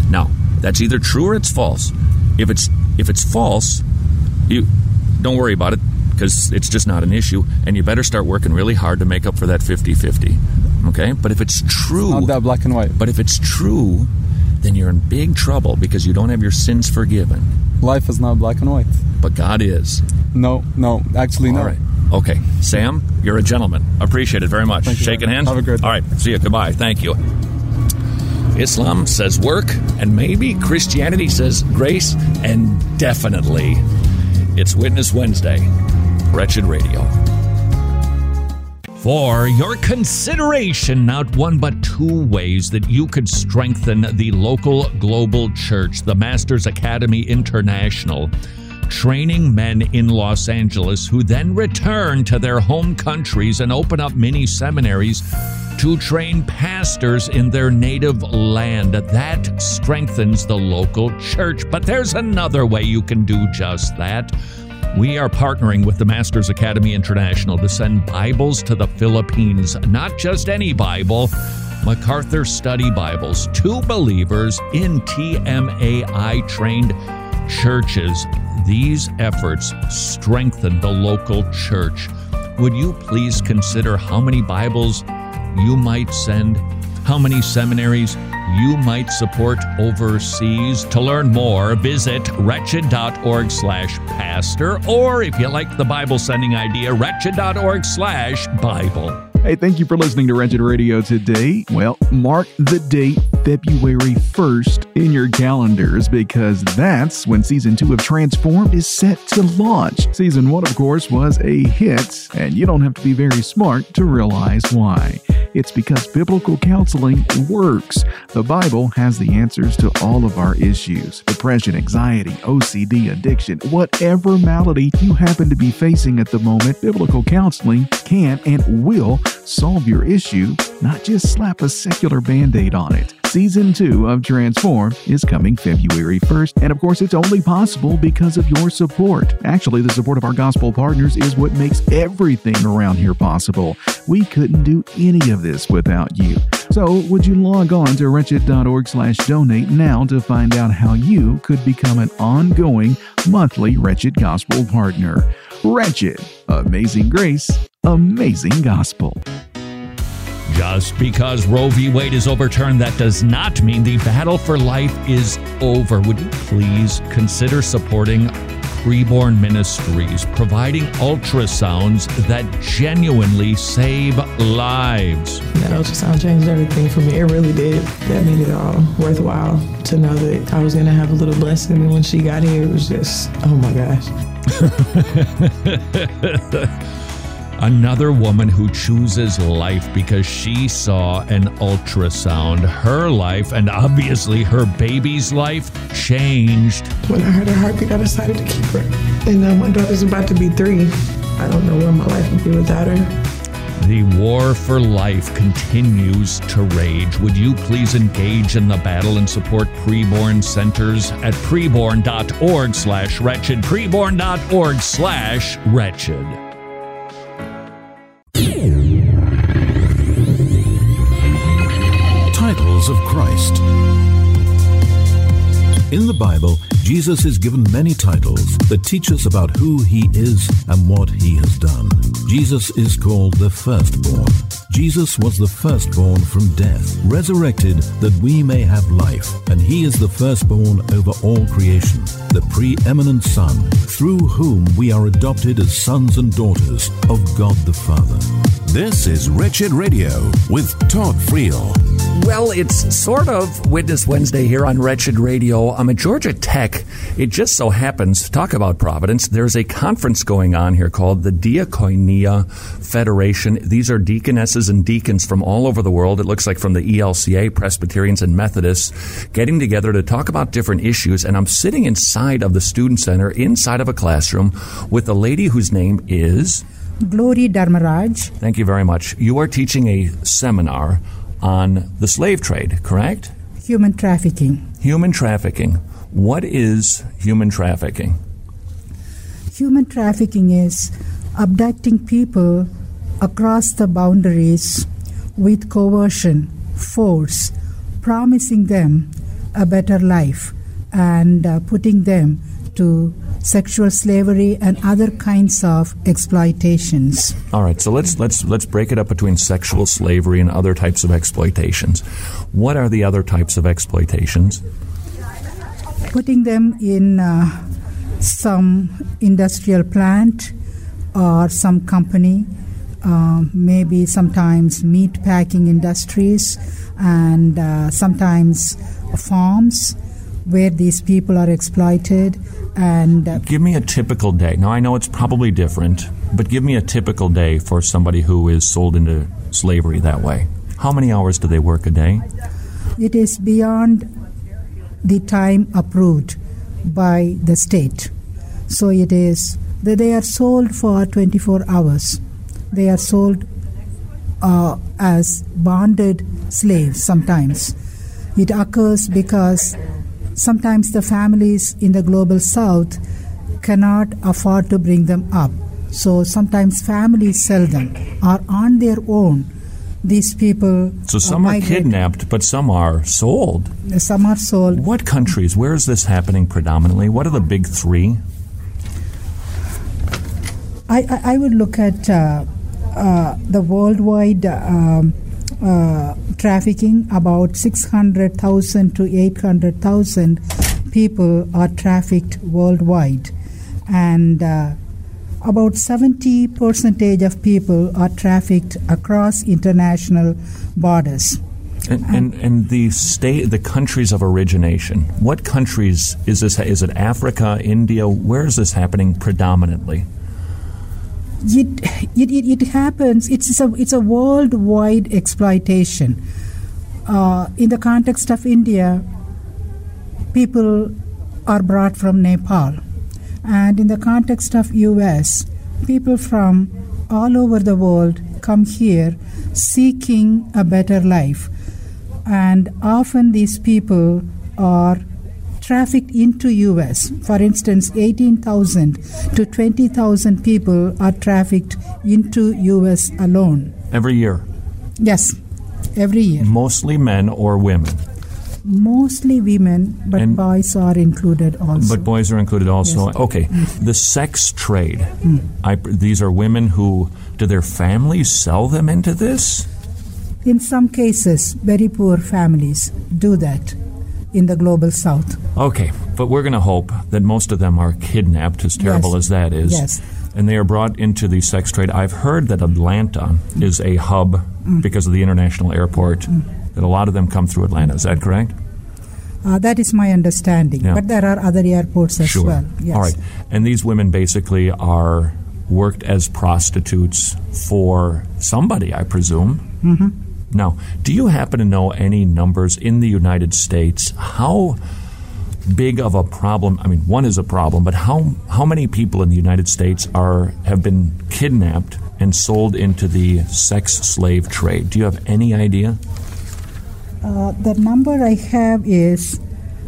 Now, that's either true or it's false. If it's if it's false, you don't worry about it because it's just not an issue, and you better start working really hard to make up for that 50-50. Okay? But if it's true, Not that black and white. but if it's true, then you're in big trouble because you don't have your sins forgiven. Life is not black and white. But God is. No, no, actually, no. All right. Okay. Sam, you're a gentleman. Appreciate it very much. Thank Shaking hands? Have a good day. All right. See you. Goodbye. Thank you. Islam says work, and maybe Christianity says grace, and definitely it's Witness Wednesday. Wretched Radio. For your consideration, not one but two ways that you could strengthen the local global church, the Masters Academy International training men in Los Angeles who then return to their home countries and open up mini seminaries to train pastors in their native land. That strengthens the local church. But there's another way you can do just that. We are partnering with the Masters Academy International to send Bibles to the Philippines. Not just any Bible, MacArthur Study Bibles to believers in TMAI trained churches. These efforts strengthen the local church. Would you please consider how many Bibles you might send? How many seminaries you might support overseas? To learn more, visit wretched.org slash pastor, or if you like the Bible sending idea, wretched.org slash Bible. Hey, thank you for listening to Wretched Radio today. Well, mark the date February 1st in your calendars because that's when season two of Transformed is set to launch. Season one, of course, was a hit, and you don't have to be very smart to realize why. It's because biblical counseling works. The Bible has the answers to all of our issues depression, anxiety, OCD, addiction, whatever malady you happen to be facing at the moment, biblical counseling can and will solve your issue, not just slap a secular band aid on it. Season 2 of Transform is coming February 1st, and of course, it's only possible because of your support. Actually, the support of our gospel partners is what makes everything around here possible. We couldn't do any of this without you. So, would you log on to wretched.org slash donate now to find out how you could become an ongoing monthly Wretched Gospel partner? Wretched, amazing grace, amazing gospel. Just because Roe v. Wade is overturned, that does not mean the battle for life is over. Would you please consider supporting Preborn Ministries, providing ultrasounds that genuinely save lives? That ultrasound changed everything for me. It really did. That made it all worthwhile to know that I was going to have a little blessing. And when she got here, it was just, oh my gosh. Another woman who chooses life because she saw an ultrasound. Her life, and obviously her baby's life, changed. When I heard her heartbeat, I decided to keep her. And now my daughter's about to be three. I don't know where my life would be without her. The war for life continues to rage. Would you please engage in the battle and support preborn centers at preborn.org slash wretched, preborn.org slash wretched. Of Christ. In the Bible, Jesus is given many titles that teach us about who he is and what he has done. Jesus is called the firstborn. Jesus was the firstborn from death, resurrected that we may have life, and he is the firstborn over all creation, the preeminent Son, through whom we are adopted as sons and daughters of God the Father. This is Wretched Radio with Todd Friel. Well, it's sort of Witness Wednesday here on Wretched Radio. I'm at Georgia Tech. It just so happens, talk about Providence, there's a conference going on here called the Diakonia Federation. These are deaconesses and deacons from all over the world. It looks like from the ELCA, Presbyterians, and Methodists getting together to talk about different issues. And I'm sitting inside of the Student Center, inside of a classroom, with a lady whose name is. Glory Dharmaraj. Thank you very much. You are teaching a seminar on the slave trade, correct? Human trafficking. Human trafficking. What is human trafficking? Human trafficking is abducting people across the boundaries with coercion, force, promising them a better life, and uh, putting them to sexual slavery and other kinds of exploitations. All right, so let's let's let's break it up between sexual slavery and other types of exploitations. What are the other types of exploitations? Putting them in uh, some industrial plant or some company, uh, maybe sometimes meat packing industries, and uh, sometimes farms where these people are exploited and uh, Give me a typical day. Now, I know it's probably different, but give me a typical day for somebody who is sold into slavery that way. How many hours do they work a day? it is beyond the time approved by the state. So it is that they are sold for 24 hours. They are sold uh, as bonded slaves sometimes. It occurs because sometimes the families in the global south cannot afford to bring them up. So sometimes families sell them or on their own. These people So uh, some are migrate. kidnapped, but some are sold. Some are sold. What countries? Where is this happening predominantly? What are the big three? I, I, I would look at uh, uh, the worldwide um, uh, trafficking. About 600,000 to 800,000 people are trafficked worldwide. And uh, about 70 percentage of people are trafficked across international borders. And, and, and the state, the countries of origination. What countries is this? Is it Africa, India? Where is this happening predominantly? it, it, it, it happens it's a, it's a worldwide exploitation uh, in the context of india people are brought from nepal and in the context of us people from all over the world come here seeking a better life and often these people are trafficked into US. For instance, 18,000 to 20,000 people are trafficked into US alone. Every year. Yes, every year. Mostly men or women. Mostly women, but And- boys are included also. But boys are included also. Yes. Okay. The sex trade. Mm. I, these are women who, do their families sell them into this? In some cases, very poor families do that in the global south. Okay, but we're going to hope that most of them are kidnapped, as terrible Yes. as that is. Yes. And they are brought into the sex trade. I've heard that Atlanta is a hub Mm. because of the international airport, that a lot of them come through Atlanta. Is that correct? Uh, that is my understanding. Yeah. But there are other airports as sure. well. Yes. All right. And these women basically are worked as prostitutes for somebody, I presume. hmm Now, do you happen to know any numbers in the United States? How big of a problem? I mean, one is a problem, but how how many people in the United States are have been kidnapped and sold into the sex slave trade? Do you have any idea? Uh, the number I have is,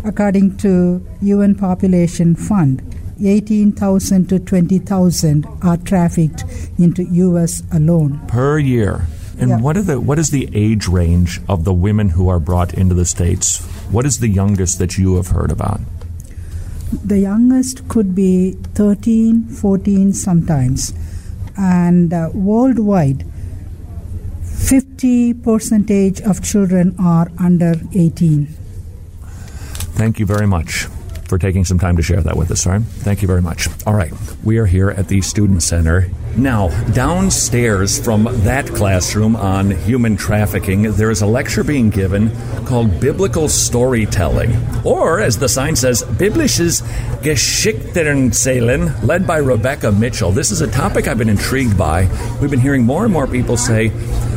according to UN Population Fund, 18,000 to 20,000 are trafficked into U.S. alone. Per year. And Yeah. what are the what is the age range of the women who are brought into the states? What is the youngest that you have heard about? The youngest could be 13, 14 sometimes. And uh, worldwide, 50 percentage of children are under 18. Thank you very much for taking some time to share that with us, right? Thank you very much. All right, we are here at the Student Center. Now, downstairs from that classroom on human trafficking, there is a lecture being given called Biblical Storytelling, or as the sign says, Biblisches Geschichtenerzählen, led by Rebecca Mitchell. This is a topic I've been intrigued by. We've been hearing more and more people say,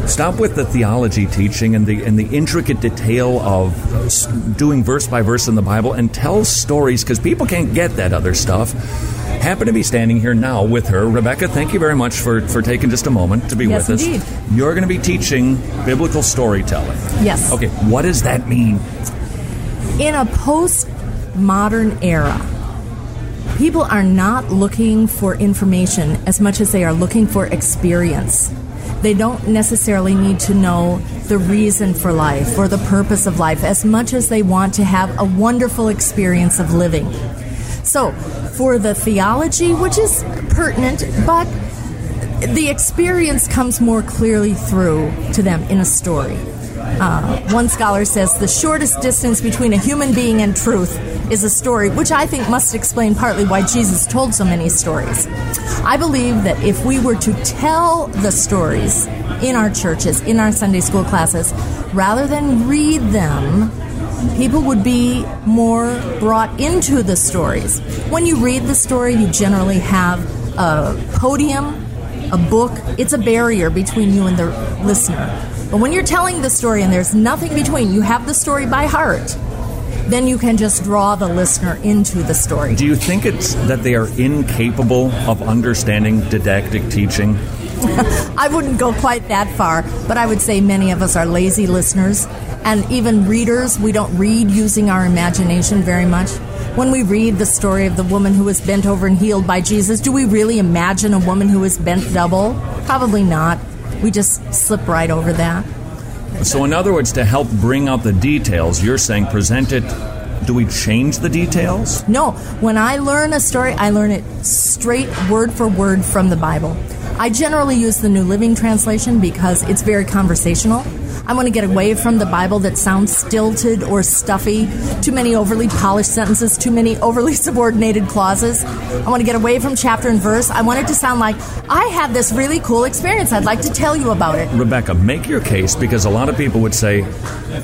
Stop with the theology teaching and the and the intricate detail of doing verse by verse in the Bible and tell stories because people can't get that other stuff. Happen to be standing here now with her, Rebecca. Thank you very much for for taking just a moment to be Yes, with indeed. us. You're going to be teaching biblical storytelling. Yes. Okay, what does that mean? In a post-modern era, people are not looking for information as much as they are looking for experience. They don't necessarily need to know the reason for life or the purpose of life as much as they want to have a wonderful experience of living. So, for the theology, which is pertinent, but the experience comes more clearly through to them in a story. Uh, one scholar says the shortest distance between a human being and truth is a story, which I think must explain partly why Jesus told so many stories. I believe that if we were to tell the stories in our churches, in our Sunday school classes, rather than read them, people would be more brought into the stories. When you read the story, you generally have a podium, a book. It's a barrier between you and the listener. But when you're telling the story and there's nothing between, you have the story by heart, then you can just draw the listener into the story. Do you think it's that they are incapable of understanding didactic teaching? I wouldn't go quite that far, but I would say many of us are lazy listeners. And even readers, we don't read using our imagination very much. When we read the story of the woman who was bent over and healed by Jesus, do we really imagine a woman who was bent double? Probably not. We just slip right over that. So, in other words, to help bring out the details, you're saying present it. Do we change the details? No. When I learn a story, I learn it straight word for word from the Bible. I generally use the New Living Translation because it's very conversational. I want to get away from the Bible that sounds stilted or stuffy, too many overly polished sentences, too many overly subordinated clauses. I want to get away from chapter and verse. I want it to sound like, I had this really cool experience. I'd like to tell you about it. Rebecca, make your case because a lot of people would say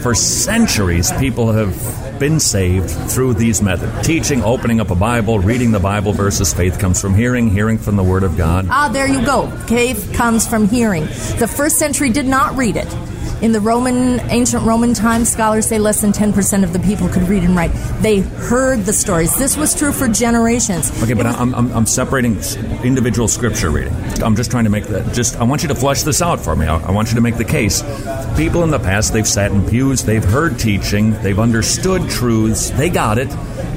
for centuries people have been saved through these methods teaching, opening up a Bible, reading the Bible verses. Faith comes from hearing, hearing from the Word of God. Ah, there you go. Faith comes from hearing. The first century did not read it. In the Roman, ancient Roman times, scholars say less than 10% of the people could read and write. They heard the stories. This was true for generations. Okay, but I'm, I'm, I'm separating individual scripture reading. I'm just trying to make that, just, I want you to flesh this out for me. I, I want you to make the case. People in the past, they've sat in pews, they've heard teaching, they've understood truths, they got it.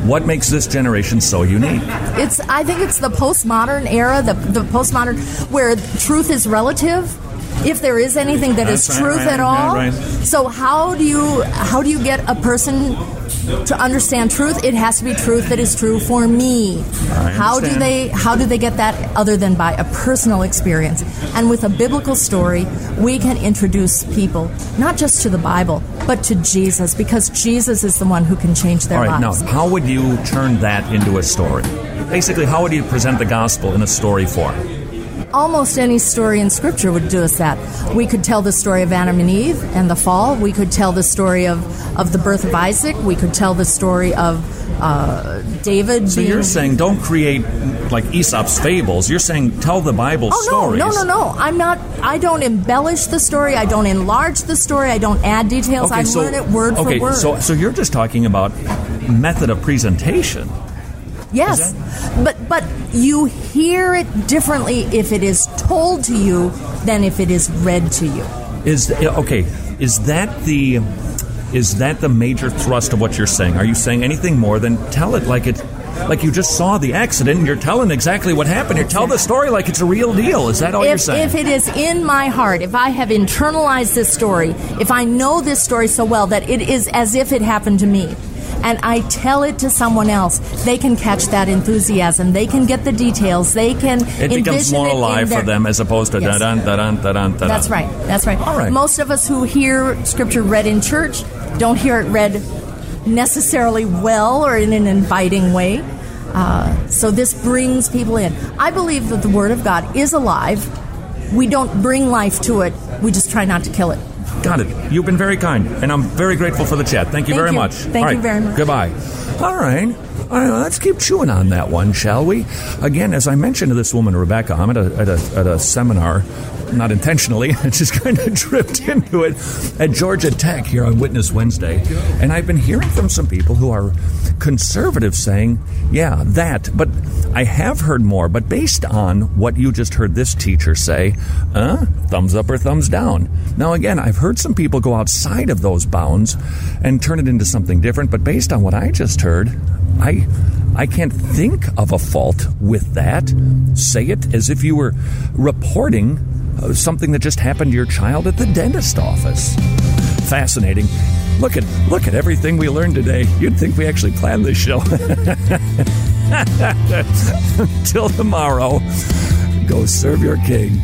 What makes this generation so unique? It's I think it's the postmodern era, the the postmodern where truth is relative. If there is anything that is That's right, truth right, at all, right, so how do you how do you get a person to understand truth? It has to be truth that is true for me. How do they how do they get that other than by a personal experience? And with a biblical story, we can introduce people not just to the Bible, but to Jesus because Jesus is the one who can change their lives. now, how would you turn that into a story? Basically, how would you present the gospel in a story form? Almost any story in Scripture would do us that. We could tell the story of Adam and Eve and the fall. We could tell the story of, of the birth of Isaac. We could tell the story of uh, David. So being, you're saying don't create like Aesop's fables. You're saying tell the Bible Oh stories. no, no, no, no! I'm not. I don't embellish the story. I don't enlarge the story. I don't add details. I learn it word okay, for word. Okay, so so you're just talking about method of presentation. Yes, but but you hear it differently if it is told to you than if it is read to you. Is okay? Is that the is that the major thrust of what you're saying? Are you saying anything more than tell it like it? Like you just saw the accident and you're telling exactly what happened. You tell the story like it's a real deal. Is that all you're saying? if it is in my heart, if I have internalized this story, if I know this story so well that it is as if it happened to me, and I tell it to someone else, they can catch that enthusiasm. They can get the details. They can. it becomes more alive for them as opposed to Yes. da dun da dun da dun da That's right. That's right. All right. Most of us who hear scripture read in church don't hear it read necessarily well or in an inviting way. Uh, so this brings people in. I believe that the Word of God is alive. We don't bring life to it. We just try not to kill it. Got it. You've been very kind, and I'm very grateful for the chat. Thank you Thank very you. much. Thank All you very much. Goodbye. All right. All right, let's keep chewing on that one, shall we? Again, as I mentioned to this woman, Rebecca, I'm at a, at a, at a seminar, not intentionally, I just kind of dripped into it, at Georgia Tech here on Witness Wednesday. And I've been hearing from some people who are conservative saying, yeah, that. But I have heard more, but based on what you just heard this teacher say, uh, thumbs up or thumbs down. Now, again, I've heard some people go outside of those bounds and turn it into something different, but based on what I just heard, I I can't think of a fault with that. Say it as if you were reporting uh, something that just happened to your child at the dentist office. Fascinating. Look at look at everything we learned today. You'd think we actually planned this show. Until tomorrow, go serve your king.